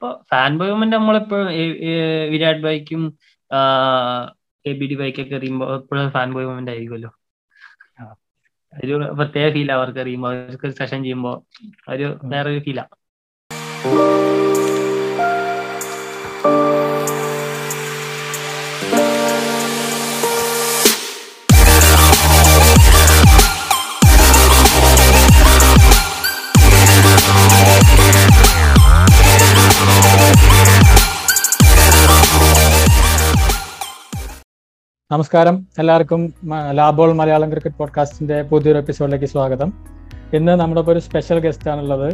ഇപ്പൊ fan boy moment നമ്മളിപ്പോ വിരാട് ബൈക്കും എ ബി ഡി ബൈക്കൊക്കെ എറിയുമ്പോ എപ്പോഴും ഫാൻ ബോയ് മൊമെന്റ് ആയിരിക്കുമല്ലോ ഒരു പ്രത്യേക ഫീൽ അവർക്ക് അറിയുമ്പോ അവർക്ക് സെഷൻ ചെയ്യുമ്പോ ഒരു വേറൊരു ഫീലാ നമസ്കാരം. എല്ലാവർക്കും ലാബോൾ മലയാളം ക്രിക്കറ്റ് പോഡ്കാസ്റ്റിന്റെ പുതിയൊരു എപ്പിസോഡിലേക്ക് സ്വാഗതം. ഇന്ന് നമ്മുടെ ഒരു സ്പെഷ്യൽ ഗസ്റ്റ് ആണുള്ളത്.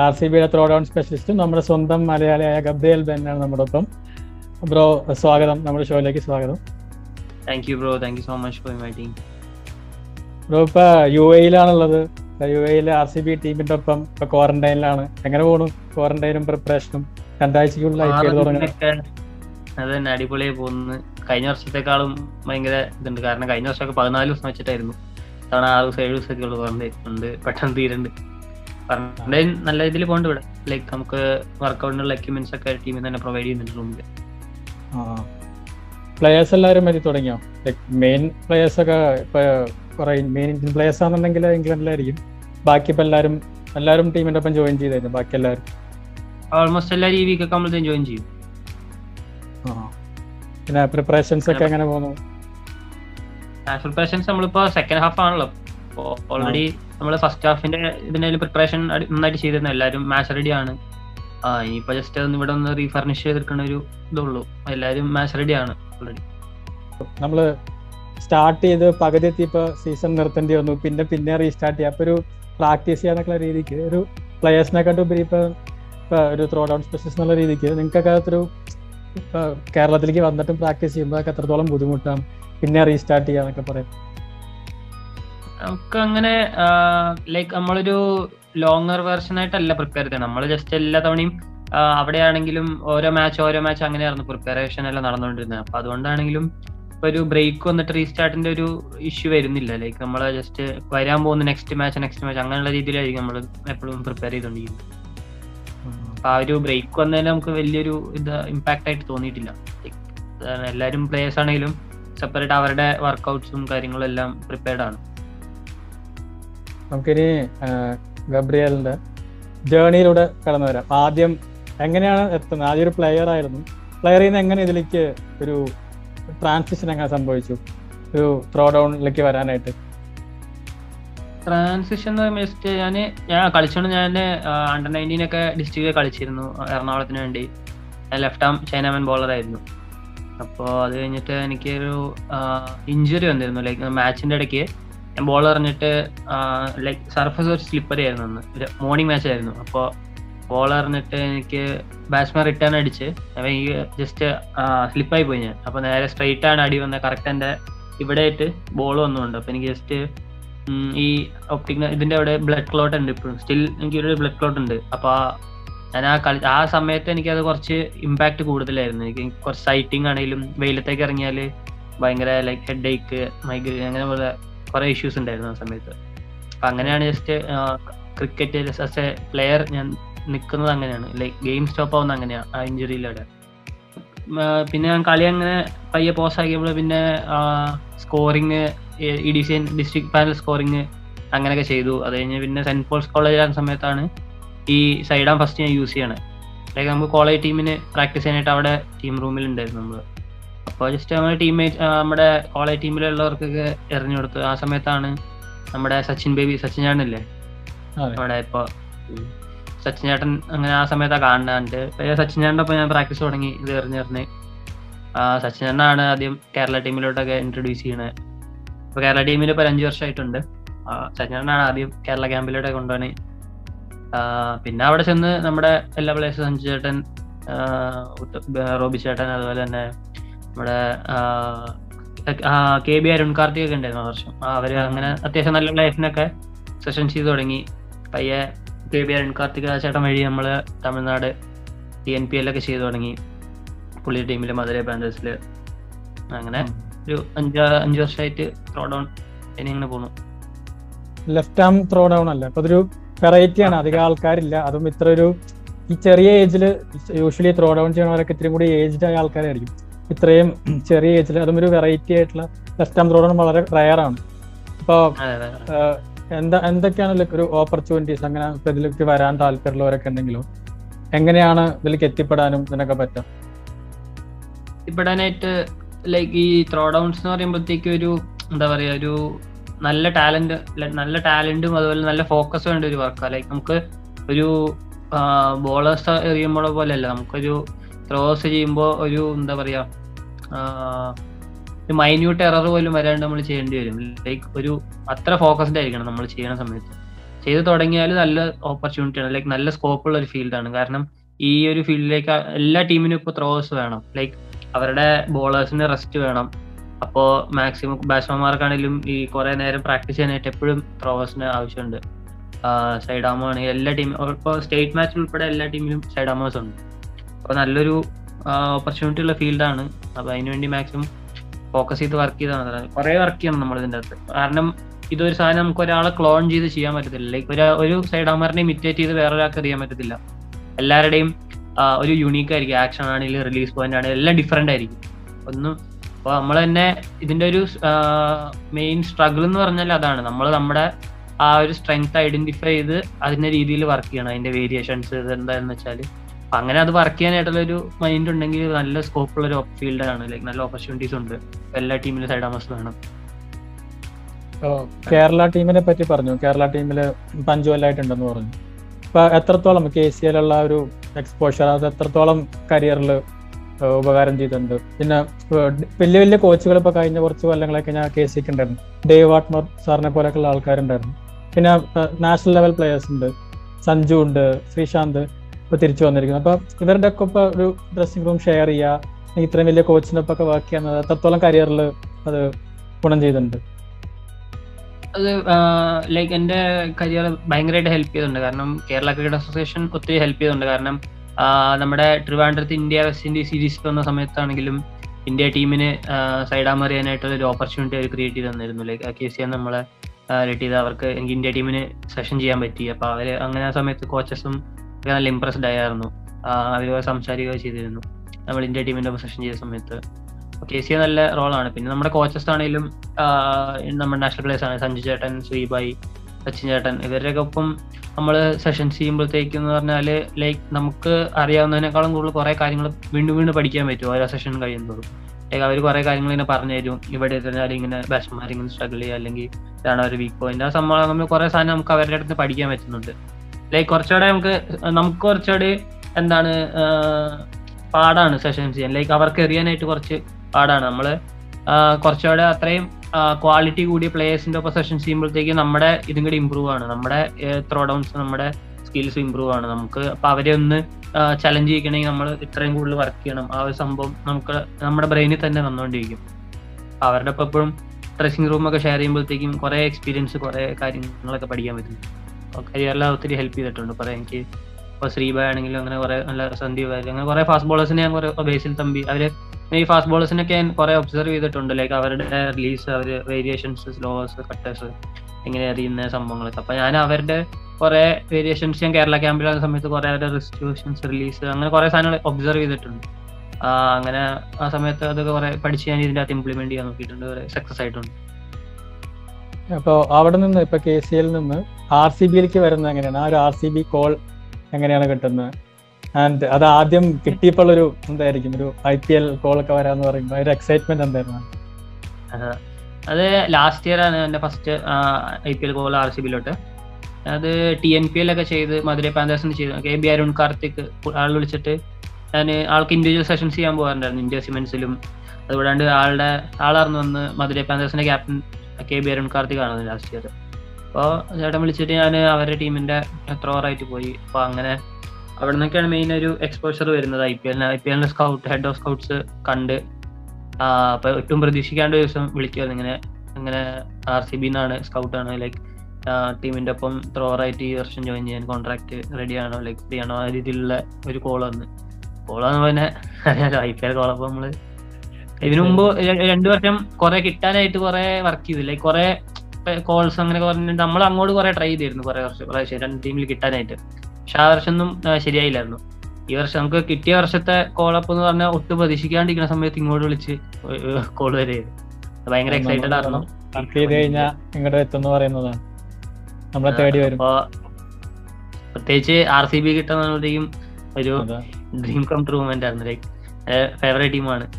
ആർ സി ബിയുടെ ത്രോ ഡൗൺ സ്പെഷ്യലിസ്റ്റും നമ്മുടെ സ്വന്തം മലയാളിയായ ഗബ്രിയൽ ബെന്നാണ് നമ്മുടെ ഒപ്പം. ബ്രോ സ്വാഗതം നമ്മുടെ ഷോയിലേക്ക് സ്വാഗതം. Thank you bro thank you so much for inviting bro ഇപ്പൊ യു എയിലാണുള്ളത് യു എയിൽ ആർ സി ബി ടീമിന്റെ ഒപ്പം ഇപ്പൊ ക്വാറന്റൈനിലാണ്. എങ്ങനെ പോണു? ക്വാറന്റൈനും പ്രിപ്പറേഷനും രണ്ടാഴ്ചക്കുള്ളിൽ ഐ പി എൽ തുടങ്ങി അത് തന്നെ അടിപൊളിയായി പോകുന്നു. കഴിഞ്ഞ വർഷത്തെക്കാളും ഭയങ്കര ഇതുണ്ട്. കാരണം കഴിഞ്ഞ വർഷമൊക്കെ പതിനാല് ദിവസം വെച്ചിട്ടായിരുന്നു. തവണ ആറ് ദിവസം ഏഴ് ദിവസമൊക്കെ ഉള്ളു പറഞ്ഞിട്ടുണ്ട് പെട്ടെന്ന് തീരുന്നുണ്ട് പറഞ്ഞ നല്ല രീതിയിൽ പോകുന്നുണ്ട് ഇവിടെ. ലൈക്ക് നമുക്ക് വർക്കൗട്ടിനുള്ള എക്യുപ്മെന്റ്സ് ഒക്കെ ടീമിൽ തന്നെ പ്രൊവൈഡ് ചെയ്യുന്നുണ്ട് റൂമിൽ പ്ലേയേഴ്സ് എല്ലാവരും എത്തി തുടങ്ങിയോ? മെയിൻ പ്ലേയേഴ്സ് ഒക്കെ ഇപ്പൊ കുറെ മെയിൻ ഇന്ത്യൻ പ്ലേയേഴ്സ് ആണെന്നുണ്ടെങ്കിൽ ഇംഗ്ലണ്ടിലായിരിക്കും. ബാക്കി ഇപ്പൊ എല്ലാവരും എല്ലാവരും ടീമിന്റെ ഒപ്പം ജോയിൻ ചെയ്തായിരുന്നു. ബാക്കി എല്ലാവരും. ഓൾമോസ്റ്റ് എല്ലാവരും ഈ വീക്കൊക്കെ നമ്മൾ ജോയിൻ ചെയ്യും. പിന്നെ പ്രിപ്പറേഷൻസ് ഒക്കെ എങ്ങനെ പോകുന്നു? പ്രിപ്പറേഷൻസ് നമ്മളിപ്പോ സെക്കൻഡ് ഹാഫ് ആണല്ലോ. ഓൾറെഡി നമ്മൾ ഫസ്റ്റ് ഹാഫിന്റെ ഇതിന്റെ പ്രിപ്പറേഷൻ നന്നായിട്ട് ചെയ്തിരുന്നു. എല്ലാവരും മാച്ച് റെഡി ആണ്. ആ ഇനിയിപ്പോ ജസ്റ്റ് ഒന്ന് ഇവിടെ ഒന്ന് റീഫർണിഷ് ചെയ്തെടുക്കുന്ന ഒരു ഇതുള്ളൂ. എല്ലാവരും മാച്ച് റെഡി ആണ് ഓൾറെഡി നമ്മൾ സ്റ്റാർട്ട് ചെയ്ത് പകുതി എത്തിയപ്പോ സീസൺ നിർത്തേണ്ടി വന്നു. പിന്നെ പിന്നെ റീസ്റ്റാർട്ട് ചെയ്യാം. അപ്പൊ ഒരു പ്രാക്ടീസ് ചെയ്യാന്നൊക്കെയുള്ള രീതിക്ക് ഒരു പ്ലേയേഴ്സിനെക്കാട്ടും ഉപരി ഇപ്പൊ ഒരു ത്രോ ഡൗൺ സ്പെഷ്യലിസ്റ്റ് എന്നുള്ള രീതിക്ക് നിങ്ങൾക്കൊക്കെ അതൊരു ഇപ്പൊ കേരളത്തിലേക്ക് വന്നിട്ടും പ്രാക്ടീസ് ചെയ്യുമ്പോൾ അതൊക്കെ എത്രത്തോളം ബുദ്ധിമുട്ടാണ്. പിന്നെ റീസ്റ്റാർട്ട് ചെയ്യാന്നൊക്കെ പറയാം. നമുക്ക് അങ്ങനെ ലൈക്ക് നമ്മളൊരു ലോങ്ങർ വേർഷൻ ആയിട്ടല്ല പ്രിപ്പയർ ചെയ്യണം നമ്മൾ ജസ്റ്റ് എല്ലാ തവണയും അവിടെയാണെങ്കിലും ഓരോ മാച്ച് ഓരോ മാച്ച് അങ്ങനെയായിരുന്നു പ്രിപ്പറേഷൻ എല്ലാം നടന്നുകൊണ്ടിരുന്നത്. അപ്പൊ അതുകൊണ്ടാണെങ്കിലും ഇപ്പൊ ഒരു ബ്രേക്ക് വന്നിട്ട് റീസ്റ്റാർട്ടിന്റെ ഒരു ഇഷ്യൂ വരുന്നില്ല. ലൈക്ക് നമ്മൾ ജസ്റ്റ് വരാൻ പോകുന്ന നെക്സ്റ്റ് മാച്ച് നെക്സ്റ്റ് മാച്ച് അങ്ങനെയുള്ള രീതിയിലായിരിക്കും നമ്മൾ എപ്പോഴും പ്രിപ്പയർ ചെയ്തുകൊണ്ടിരിക്കുന്നത് ആ ഒരു ബ്രേക്ക് വന്നതിന് നമുക്ക് വലിയൊരു ഇത് ഇമ്പാക്ട് ആയിട്ട് തോന്നിയിട്ടില്ല. എല്ലാവരും പ്ലേയേഴ്സ് ആണെങ്കിലും സെപ്പറേറ്റ് അവരുടെ വർക്കൗട്ട്സും കാര്യങ്ങളും എല്ലാം പ്രിപ്പയർഡ് ആണ്. നമുക്കിനി ഗബ്രിയലിന്റെ ജേണിയിലൂടെ കടന്നു വരാം. ആദ്യം എങ്ങനെയാണ് എത്തുന്നത്? ആദ്യം ഒരു പ്ലെയർ ആയിരുന്നു. പ്ലെയറിൽ നിന്ന് എങ്ങനെ ഇതിലേക്ക് ഒരു ട്രാൻസിഷൻ എങ്ങനെ സംഭവിച്ചു? ഒരു ത്രോ ഡൗണിലേക്ക് വരാനായിട്ട്. ട്രാൻസിഷൻ ജസ്റ്റ് ഞാൻ ഞാൻ കളിച്ചോണ്ട് ഞാൻ അണ്ടർ നയന്റീൻ ഒക്കെ ഡിസ്ട്രിക്റ്റിൽ കളിച്ചിരുന്നു എറണാകുളത്തിന് വേണ്ടി. ഞാൻ ലെഫ്റ്റ് ആം ചൈനാമൻ ബോളർ ആയിരുന്നു. അപ്പോൾ അത് കഴിഞ്ഞിട്ട് എനിക്കൊരു ഇഞ്ചുറി വന്നിരുന്നു. ലൈക്ക് മാച്ചിന്റെ ഇടയ്ക്ക് ഞാൻ ബോൾ എറിഞ്ഞിട്ട് ലൈക്ക് സർഫസ് ഒരു സ്ലിപ്പറി ആയിരുന്നു അന്ന്. ഒരു മോർണിംഗ് മാച്ച് ആയിരുന്നു. അപ്പോൾ ബോൾ എറിഞ്ഞിട്ട് എനിക്ക് ബാറ്റ്സ്മാൻ റിട്ടേൺ അടിച്ച് എനിക്ക് ജസ്റ്റ് സ്ലിപ്പായി പോയി ഞാൻ. അപ്പോൾ നേരെ സ്ട്രെയിറ്റ് ആണ് അടി വന്നത് കറക്റ്റ് എന്റെ ഇവിടെ ആയിട്ട് ബോൾ വന്നുകൊണ്ട്. അപ്പോൾ എനിക്ക് ജസ്റ്റ് ഈ ഒപ്റ്റിക് ഇതിന്റെ അവിടെ ബ്ലഡ് ക്ലോട്ട് ഉണ്ട് ഇപ്പോഴും. സ്റ്റിൽ എനിക്കൊരു ബ്ലഡ് ക്ലോട്ട് ഉണ്ട്. അപ്പൊ ഞാൻ ആ കളി ആ സമയത്ത് എനിക്കത് കുറച്ച് ഇമ്പാക്ട് കൂടുതലായിരുന്നു. എനിക്ക് കുറച്ച് സൈറ്റിംഗ് ആണെങ്കിലും വെയിലത്തേക്ക് ഇറങ്ങിയാൽ ഭയങ്കര ലൈക്ക് ഹെഡ് ഏക്ക് മൈഗ്രെയിൻ അങ്ങനെ പോലെ കുറെ ഇഷ്യൂസ് ഉണ്ടായിരുന്നു ആ സമയത്ത്. അപ്പൊ അങ്ങനെയാണ് just cricket as a player ഞാൻ നിൽക്കുന്നത് അങ്ങനെയാണ്. ലൈക്ക് ഗെയിം സ്റ്റോപ്പ് ആവുന്ന അങ്ങനെയാണ് ആ ഇഞ്ചുറിയിലൂടെ പിന്നെ ഞാൻ കളി അങ്ങനെ പയ്യെ പോസ് ആക്കിയപ്പോൾ പിന്നെ scoring E D C district panel scoring അങ്ങനെയൊക്കെ ചെയ്തു. അത് കഴിഞ്ഞ് പിന്നെ സെന്റ് പോൾസ് കോളേജ് ആകുന്ന സമയത്താണ് ഈ സൈഡ് ഫസ്റ്റ് ഞാൻ യൂസ് ചെയ്യണത് ലൈക്ക് നമുക്ക് കോളേജ് ടീമിന് പ്രാക്ടീസ് ചെയ്യാനായിട്ട് അവിടെ ടീം റൂമിൽ ഉണ്ടായിരുന്നു നമ്മൾ അപ്പോൾ ജസ്റ്റ് നമ്മുടെ ടീംമേറ്റ് നമ്മുടെ കോളേജ് ടീമിലുള്ളവർക്കൊക്കെ എറിഞ്ഞു കൊടുത്തു. ആ സമയത്താണ് നമ്മുടെ സച്ചിൻ ബേബി സച്ചിൻ ചേട്ടനില്ലേ? നമ്മുടെ ഇപ്പോൾ സച്ചിൻ ചേട്ടൻ അങ്ങനെ ആ സമയത്താണ് കാണാണ്ട്. സച്ചിൻ ചേട്ടന്റെ ഒപ്പം ഞാൻ പ്രാക്ടീസ് തുടങ്ങി. ഇത് എറിഞ്ഞെറിഞ്ഞ് സച്ചിൻ ചേട്ടനാണ് ആദ്യം കേരള ടീമിലോട്ടൊക്കെ ഇൻട്രൊഡ്യൂസ് ചെയ്യണത് ഇപ്പൊ കേരള ടീമിൽ ഇപ്പൊ അഞ്ചു വർഷമായിട്ടുണ്ട് സച്ചിൻ ആദ്യം കേരള ക്യാമ്പിലൂടെ കൊണ്ടുപോണേ പിന്നെ അവിടെ ചെന്ന് നമ്മുടെ എല്ലാ പ്ലേയേഴ്സും സഞ്ജു ചേട്ടൻ റോബി ചേട്ടൻ അതുപോലെ തന്നെ നമ്മുടെ കെ ബി അരുൺ കാർത്തിക് ഒക്കെ ഉണ്ടായിരുന്നു വർഷം. അവർ അങ്ങനെ അത്യാവശ്യം നല്ല ലൈഫിനൊക്കെ സെഷൻ ചെയ്ത് തുടങ്ങി. പയ്യെ കെ ബി അരുൺ കാർത്തിക് ചേട്ടൻ വഴി നമ്മൾ Tamil Nadu T N P L ഒക്കെ ചെയ്തു തുടങ്ങി. പുള്ളി ടീമിൽ മധുരൈ ബാൻഡേഴ്സിൽ അങ്ങനെ ഒരു അഞ്ച് അഞ്ചു വർഷമായിട്ട് ത്രോ ഡൗൺ ഇങ്ങനെ പോണു. ലെഫ്റ്റ് ആം ത്രോ ഡൗൺ അല്ല. അപ്പൊ അതൊരു വെറൈറ്റി ആണ്. അധികം ആൾക്കാരില്ല. അതും ഇത്ര ഒരു ഈ ചെറിയ ഏജിൽ യൂഷ്വലി ത്രോ ഡൗൺ ചെയ്യണവരൊക്കെ ഇത്രയും കൂടി ഏജ്ഡ് ആയ ആൾക്കാരായിരിക്കും. ഇത്രയും ചെറിയ ഏജിൽ അതും ഒരു വെറൈറ്റി ആയിട്ടുള്ള ലെഫ്റ്റ് ആം ത്രോ ഡൗൺ വളരെ റയർ ആണ്. അപ്പോൾ എന്താ എന്തൊക്കെയാണ് ഒരു ഓപ്പർച്യൂണിറ്റീസ് അങ്ങനെ ഇതിലേക്ക് വരാൻ താല്പര്യമുള്ളവരൊക്കെ ഉണ്ടെങ്കിലും? എങ്ങനെയാണ് ഇതിലേക്ക് എത്തിപ്പെടാനും ഇതിനൊക്കെ പറ്റും എത്തിപ്പെടാനായിട്ട് ലൈക്ക് ഈ ത്രോ ഡൗൺസ് എന്ന് പറയുമ്പോഴത്തേക്ക് ഒരു എന്താ പറയാ ഒരു നല്ല ടാലന്റ് നല്ല ടാലന്റും അതുപോലെ നല്ല ഫോക്കസ് വേണ്ട ഒരു വർക്കാണ് ലൈക്ക് നമുക്ക് ഒരു ബോളേഴ്സ് എറിയുമ്പോൾ പോലെയല്ല. നമുക്കൊരു ത്രോസ് ചെയ്യുമ്പോൾ ഒരു എന്താ പറയാ ആഹ്, ഒരു മൈന്യൂട്ട് എറർ പോലും വരാണ്ട് നമ്മൾ ചെയ്യേണ്ടി വരും. ലൈക്ക് ഒരു അത്ര ഫോക്കസ്ഡ് ആയിരിക്കണം നമ്മൾ ചെയ്യുന്ന സമയത്ത്. ചെയ്ത് തുടങ്ങിയാൽ നല്ല ഓപ്പർച്യൂണിറ്റി ആണ്. ലൈക്ക് നല്ല സ്കോപ്പുള്ള ഒരു ഫീൽഡാണ് കാരണം ഈ ഒരു ഫീൽഡിലേക്ക് എല്ലാ ടീമിനും ഇപ്പോൾ ത്രോസ് വേണം. ലൈക്ക് അവരുടെ ബോളേഴ്സിന് റെസ്റ്റ് വേണം. അപ്പോ മാക്സിമം ബാറ്റ്സ്മാൻമാർക്കാണെങ്കിലും ഈ കുറെ നേരം പ്രാക്ടീസ് ചെയ്യാനായിട്ട് എപ്പോഴും ത്രോവേഴ്സിന് ആവശ്യമുണ്ട്. സൈഡ് ആമോ ആണെങ്കിൽ എല്ലാ ടീമും ഇപ്പോൾ സ്റ്റേറ്റ് മാച്ചിൽ ഉൾപ്പെടെ എല്ലാ ടീമിലും സൈഡ് ആമേഴ്സ് ഉണ്ട്. അപ്പോൾ നല്ലൊരു ഓപ്പർച്യൂണിറ്റി ഉള്ള ഫീൽഡാണ് അപ്പോൾ അതിനുവേണ്ടി മാക്സിമം ഫോക്കസ് ചെയ്ത് വർക്ക് ചെയ്താണ്. കുറേ വർക്ക് ചെയ്യണം നമ്മൾ ഇതിന്റെ അകത്ത്. കാരണം ഇതൊരു സാധനം നമുക്ക് ഒരാളെ ക്ലോൺ ചെയ്ത് ചെയ്യാൻ പറ്റത്തില്ല. ലൈക്ക് ഒരു ഒരു സൈഡ് ആമറിനെ ഇമിറ്റേറ്റ് ചെയ്ത് വേറെ ഒരാൾക്ക് അറിയാൻ പറ്റത്തില്ല. എല്ലാവരുടെയും ഒരു യുണീക്ക് ആയിരിക്കും. ആക്ഷൻ ആണെങ്കിലും റിലീസ് പോയിന്റ് ആണെങ്കിലും എല്ലാം ഡിഫറെന്റ് ആയിരിക്കും. ഒന്നും അപ്പോൾ നമ്മൾ തന്നെ ഇതിന്റെ ഒരു മെയിൻ സ്ട്രഗിൾ എന്ന് പറഞ്ഞാൽ അതാണ്. നമ്മൾ നമ്മുടെ ആ ഒരു സ്ട്രെങ്ത് ഐഡന്റിഫൈ ചെയ്ത് അതിന്റെ രീതിയിൽ വർക്ക് ചെയ്യണം. അതിന്റെ വേരിയേഷൻസ് ഇത് എന്താണെന്ന് വെച്ചാൽ അങ്ങനെ അത് വർക്ക് ചെയ്യാനായിട്ടുള്ള ഒരു മൈൻഡ് ഉണ്ടെങ്കിൽ നല്ല സ്കോപ്പ് ഉള്ള ഒരു ആണ്. ലൈക്ക് നല്ല ഓപ്പർച്യൂണിറ്റീസ് ഉണ്ട്. എല്ലാ ടീമിലും സൈഡ് ആമസ് വേണം. കേരള ടീമിനെ പറ്റി പറഞ്ഞു. കേരള ടീമിൽ പഞ്ചുവല്ലായിട്ടുണ്ടെന്ന് പറഞ്ഞു. ഇപ്പൊ എത്രത്തോളം കെ സി എല്ലുള്ള ഒരു എക്സ്പോഷർ അത് എത്രത്തോളം കരിയറിൽ ഉപകാരം ചെയ്തിട്ടുണ്ട്. പിന്നെ വലിയ വലിയ കോച്ചുകൾ ഇപ്പൊ കഴിഞ്ഞ കുറച്ച് കൊല്ലങ്ങളൊക്കെ ഞാൻ കെ സിക്ക് ഉണ്ടായിരുന്നു ഡേവ് വാട്ട്മർ സാറിനെ പോലെയൊക്കെയുള്ള ആൾക്കാരുണ്ടായിരുന്നു. പിന്നെ നാഷണൽ ലെവൽ പ്ലേയേഴ്സ് ഉണ്ട്. സഞ്ജു ഉണ്ട് ശ്രീശാന്ത് ഇപ്പൊ തിരിച്ചു വന്നിരിക്കുന്നു. അപ്പൊ ഇവരുടെ ഒക്കെ ഇപ്പൊ ഒരു ഡ്രസ്സിംഗ് റൂം ഷെയർ ചെയ്യുക ഇത്രയും വലിയ കോച്ചിന്റെ ഒപ്പം ഒക്കെ വർക്ക് ചെയ്യുന്നത് എത്രത്തോളം കരിയറിൽ അത് ഗുണം ചെയ്തിട്ടുണ്ട്. അത് ലൈക്ക് എന്റെ കരിയർ ഭയങ്കരമായിട്ട് ഹെൽപ്പ് ചെയ്തിട്ടുണ്ട്. കാരണം കേരള ക്രിക്കറ്റ് അസോസിയേഷൻ ഒത്തിരി ഹെൽപ്പ് ചെയ്തിട്ടുണ്ട്. കാരണം നമ്മുടെ ട്രിവാൻഡ്രത്ത് ഇന്ത്യ വെസ്റ്റ് ഇൻഡീസ് സീരീസ് വന്ന സമയത്താണെങ്കിലും ഇന്ത്യ ടീമിന് സൈഡാ മറിയാനായിട്ടുള്ള ഒരു ഓപ്പർച്യൂണിറ്റി അവർ ക്രിയേറ്റ് ചെയ്ത് തന്നിരുന്നു. ലൈക്ക് കെ സി നമ്മളെ ലെറ്റ് ചെയ്ത് അവർക്ക് എനിക്ക് ഇന്ത്യ ടീമിന് സെഷൻ ചെയ്യാൻ പറ്റി. അപ്പോൾ അവർ അങ്ങനെ ആ സമയത്ത് കോച്ചസും നല്ല ഇമ്പ്രസ്ഡ് ആയിരുന്നു. അവരോട് സംസാരിക്കുകയോ ചെയ്തിരുന്നു. നമ്മൾ ഇന്ത്യ ടീമിന്റെ സെഷൻ ചെയ്ത സമയത്ത്. കെ സി നല്ല റോളാണ്. പിന്നെ നമ്മുടെ കോച്ചസ് ആണെങ്കിലും നമ്മുടെ നാഷണൽ പ്ലേയേഴ്സ് ആണ്. സഞ്ജു ചേട്ടൻ ശ്രീബായി സച്ചിൻ ചേട്ടൻ. ഇവരുടെയൊക്കെ ഒപ്പം നമ്മൾ സെഷൻസ് ചെയ്യുമ്പോഴത്തേക്കും എന്ന് പറഞ്ഞാൽ ലൈക്ക് നമുക്ക് അറിയാവുന്നതിനേക്കാളും കൂടുതൽ കുറേ കാര്യങ്ങൾ വീണ്ടും വീണ്ടും പഠിക്കാൻ പറ്റും ഓരോ സെഷൻ കഴിയുമ്പോഴും. ലൈക്ക് അവർ കുറേ കാര്യങ്ങൾ ഇങ്ങനെ പറഞ്ഞു തരും. ഇവിടെ ഇരുന്നാൽ ഇങ്ങനെ ബാറ്റ്സ്മാർ ഇങ്ങനെ സ്ട്രഗിൾ ചെയ്യുക അല്ലെങ്കിൽ ഇതാണ് ഒരു വീക്ക് പോയിന്റ് ആ സംഭവം നമ്മൾ കുറേ സാധനം നമുക്ക് അവരുടെ അടുത്ത് പഠിക്കാൻ പറ്റുന്നുണ്ട്. ലൈക്ക് കുറച്ചുകൂടെ നമുക്ക് നമുക്ക് കുറച്ചുകൂടി എന്താണ് പാടാണ് സെഷൻസ് ചെയ്യാൻ. ലൈക്ക് അവർക്ക് എറിയാനായിട്ട് കുറച്ച് പാടാണ്. നമ്മൾ കുറച്ചുകൂടെ അത്രയും ക്വാളിറ്റി കൂടിയ പ്ലേയേഴ്സിന്റെ ഒപ്പം സെഷൻ ചെയ്യുമ്പോഴത്തേക്ക് നമ്മുടെ ഇതും കൂടി ഇമ്പ്രൂവ് ആണ്. നമ്മുടെ ത്രോ ഡൗൺസ് നമ്മുടെ സ്കിൽസ് ഇമ്പ്രൂവ് ആണ്. നമുക്ക് അപ്പൊ അവരെ ഒന്ന് ചലഞ്ച് ചെയ്യിക്കണമെങ്കിൽ നമ്മൾ ഇത്രയും കൂടുതൽ വർക്ക് ചെയ്യണം. ആ ഒരു സംഭവം നമുക്ക് നമ്മുടെ ബ്രെയിനിൽ തന്നെ വന്നുകൊണ്ടിരിക്കും. അവരുടെ ഒപ്പം എപ്പോഴും ഡ്രസ്സിംഗ് റൂം ഒക്കെ ഷെയർ ചെയ്യുമ്പോഴത്തേക്കും കുറെ എക്സ്പീരിയൻസ് കുറെ കാര്യങ്ങളൊക്കെ പഠിക്കാൻ പറ്റും കരിയറിൽ ഒത്തിരി ഹെൽപ്പ് ചെയ്തിട്ടുണ്ട്. കുറെ എനിക്ക് ഇപ്പോൾ ആണെങ്കിലും അങ്ങനെ കുറെ നല്ല ആയാലും അങ്ങനെ കുറെ ഫാസ്റ്റ് ബോളേഴ്സിനെ ഞാൻ കുറെ ബേസിൽ തമ്പി അവർ ഈ ഫാസ്റ്റ് ബോളേഴ്സിനൊക്കെ കുറെ ഒബ്സർവ് ചെയ്തിട്ടുണ്ട്. ലൈക്ക് അവരുടെ റിലീസ് അവർ വേരിയേഷൻസ് സ്ലോവേഴ്സ് കട്ടേഴ്സ് എങ്ങനെ അറിയുന്ന സംഭവങ്ങളൊക്കെ. അപ്പൊ ഞാൻ അവരുടെ കുറെ വേരിയേഷൻസ് ഞാൻ കേരള ക്യാമ്പിലാകുന്ന സമയത്ത് കുറെ അവരുടെ റിസ്ട്രിക്ഷൻസ് റിലീസ് അങ്ങനെ കുറെ സാധനങ്ങൾ ഒബ്സർവ് ചെയ്തിട്ടുണ്ട്. അങ്ങനെ ആ സമയത്ത് അതൊക്കെ കുറെ പഠിച്ച് ഞാൻ ഇതിന്റെ അകത്ത് ഇംപ്ലിമെന്റ് ചെയ്യാൻ നോക്കിയിട്ടുണ്ട്. കുറെ സക്സസ് ആയിട്ടുണ്ട്. അപ്പോൾ അവിടെ നിന്ന് ഇപ്പൊ കെ സി എൽ നിന്ന് ആർ സി ബിയിലേക്ക് വരുന്നത് എങ്ങനെയാണ്? ആ ഒരു ആർ സി ബി കോൾ എങ്ങനെയാണ് കിട്ടുന്നത്? ആൻഡ് അത് ആദ്യം കിട്ടിയപ്പോൾ ഒരു എന്തായിരിക്കും ഒരു ഐ പി എൽ കോൾ ഒക്കെ വരാന്ന് പറയുമ്പോൾ ഒരു എക്സൈറ്റ്മെന്റ് എന്തായിരുന്നു. അത് ലാസ്റ്റ് ഇയർ ആണ് എന്റെ first I P L call R C ബിയിലോട്ട് അത് ടി എൻ പി എൽ ഒക്കെ ചെയ്ത് മധുരൈ പാന്തേഴ്സിന് ചെയ്തു. കെ. ബി അരുൺ കാർത്തിക് ആൾ വിളിച്ചിട്ട് ഞാൻ ആൾക്ക് ഇൻഡിവിജ്വൽ സെഷൻസ് ചെയ്യാൻ പോകാറുണ്ടായിരുന്നു ഇന്ത്യ സിമെന്റ്സിലും അതുകൂടാണ്ട് ആളുടെ ആളാർന്ന് വന്ന് Madurai പാന്തേഴ്സിന്റെ captain K. B Arun Karthik ആണ് ലാസ്റ്റ് ഇയർ അപ്പോൾ ചേട്ടൻ വിളിച്ചിട്ട് ഞാൻ അവരുടെ ടീമിന്റെ എത്ര ഓവറായിട്ട് പോയി. അപ്പോൾ അങ്ങനെ അവിടെ നിന്നൊക്കെയാണ് മെയിൻ ഒരു എക്സ്പോഷർ വരുന്നത്. ഐ പി എല്ലിന് ഐ പി എല്ലിന്റെ സ്കൗട്ട് ഹെഡ് ഓഫ് സ്കൗട്ട്സ് കണ്ട് അപ്പൊ ഒട്ടും പ്രതീക്ഷിക്കാണ്ട് ദിവസം വിളിക്കുമായിരുന്നു ഇങ്ങനെ അങ്ങനെ ആർ സി ബി എന്നാണ് സ്കൗട്ടാണ് ലൈക്ക് ടീമിന്റെ ഒപ്പം ത്രോറായിട്ട് ഈ വർഷം ജോയിൻ ചെയ്യാൻ കോൺട്രാക്ട് റെഡി ആണോ ലൈക്ക് ഫ്രീ ആണോ ആ രീതിയിലുള്ള ഒരു കോൾ വന്ന്. കോൾ വന്ന് പിന്നെ അറിയാലോ ഐ പി എൽ കോൾ അപ്പൊ നമ്മൾ ഇതിനു മുമ്പ് രണ്ടു വർഷം കുറെ കിട്ടാനായിട്ട് കുറെ വർക്ക് ചെയ്തു. ലൈക്ക് കുറെ കോൾസ് അങ്ങനെ നമ്മൾ അങ്ങോട്ട് കുറെ ട്രൈ ചെയ്തിരുന്നു കുറെ വർഷം പ്രാവശ്യം രണ്ട് ടീമിൽ കിട്ടാനായിട്ട്. പക്ഷെ ആ വർഷം ഒന്നും ശരിയായില്ലായിരുന്നു. ഈ വർഷം നമുക്ക് കിട്ടിയ വർഷത്തെ കോളപ്പ് എന്ന് പറഞ്ഞാൽ ഒട്ടും പ്രതീക്ഷിക്കാണ്ടിരിക്കുന്ന സമയത്ത് ഇങ്ങോട്ട് വിളിച്ച് കോൾ വരെ. ഭയങ്കര എക്സൈറ്റഡ് ആയിരുന്നു. വർക്ക് ചെയ്ത് കഴിഞ്ഞാൽ ഇങ്ങോട്ട് എത്തുന്ന പറയുന്നതാണ് നമ്മളെ തേടി വരും. പ്രത്യേകിച്ച് ആർ സി ബി കിട്ടുന്നതിനും ഒരു. ഡ്രീം കം ട്രൂ മൊമെന്റ് ആയിരുന്നു ലൈക്ക് ഫേവറേറ്റ് ടീമാണ്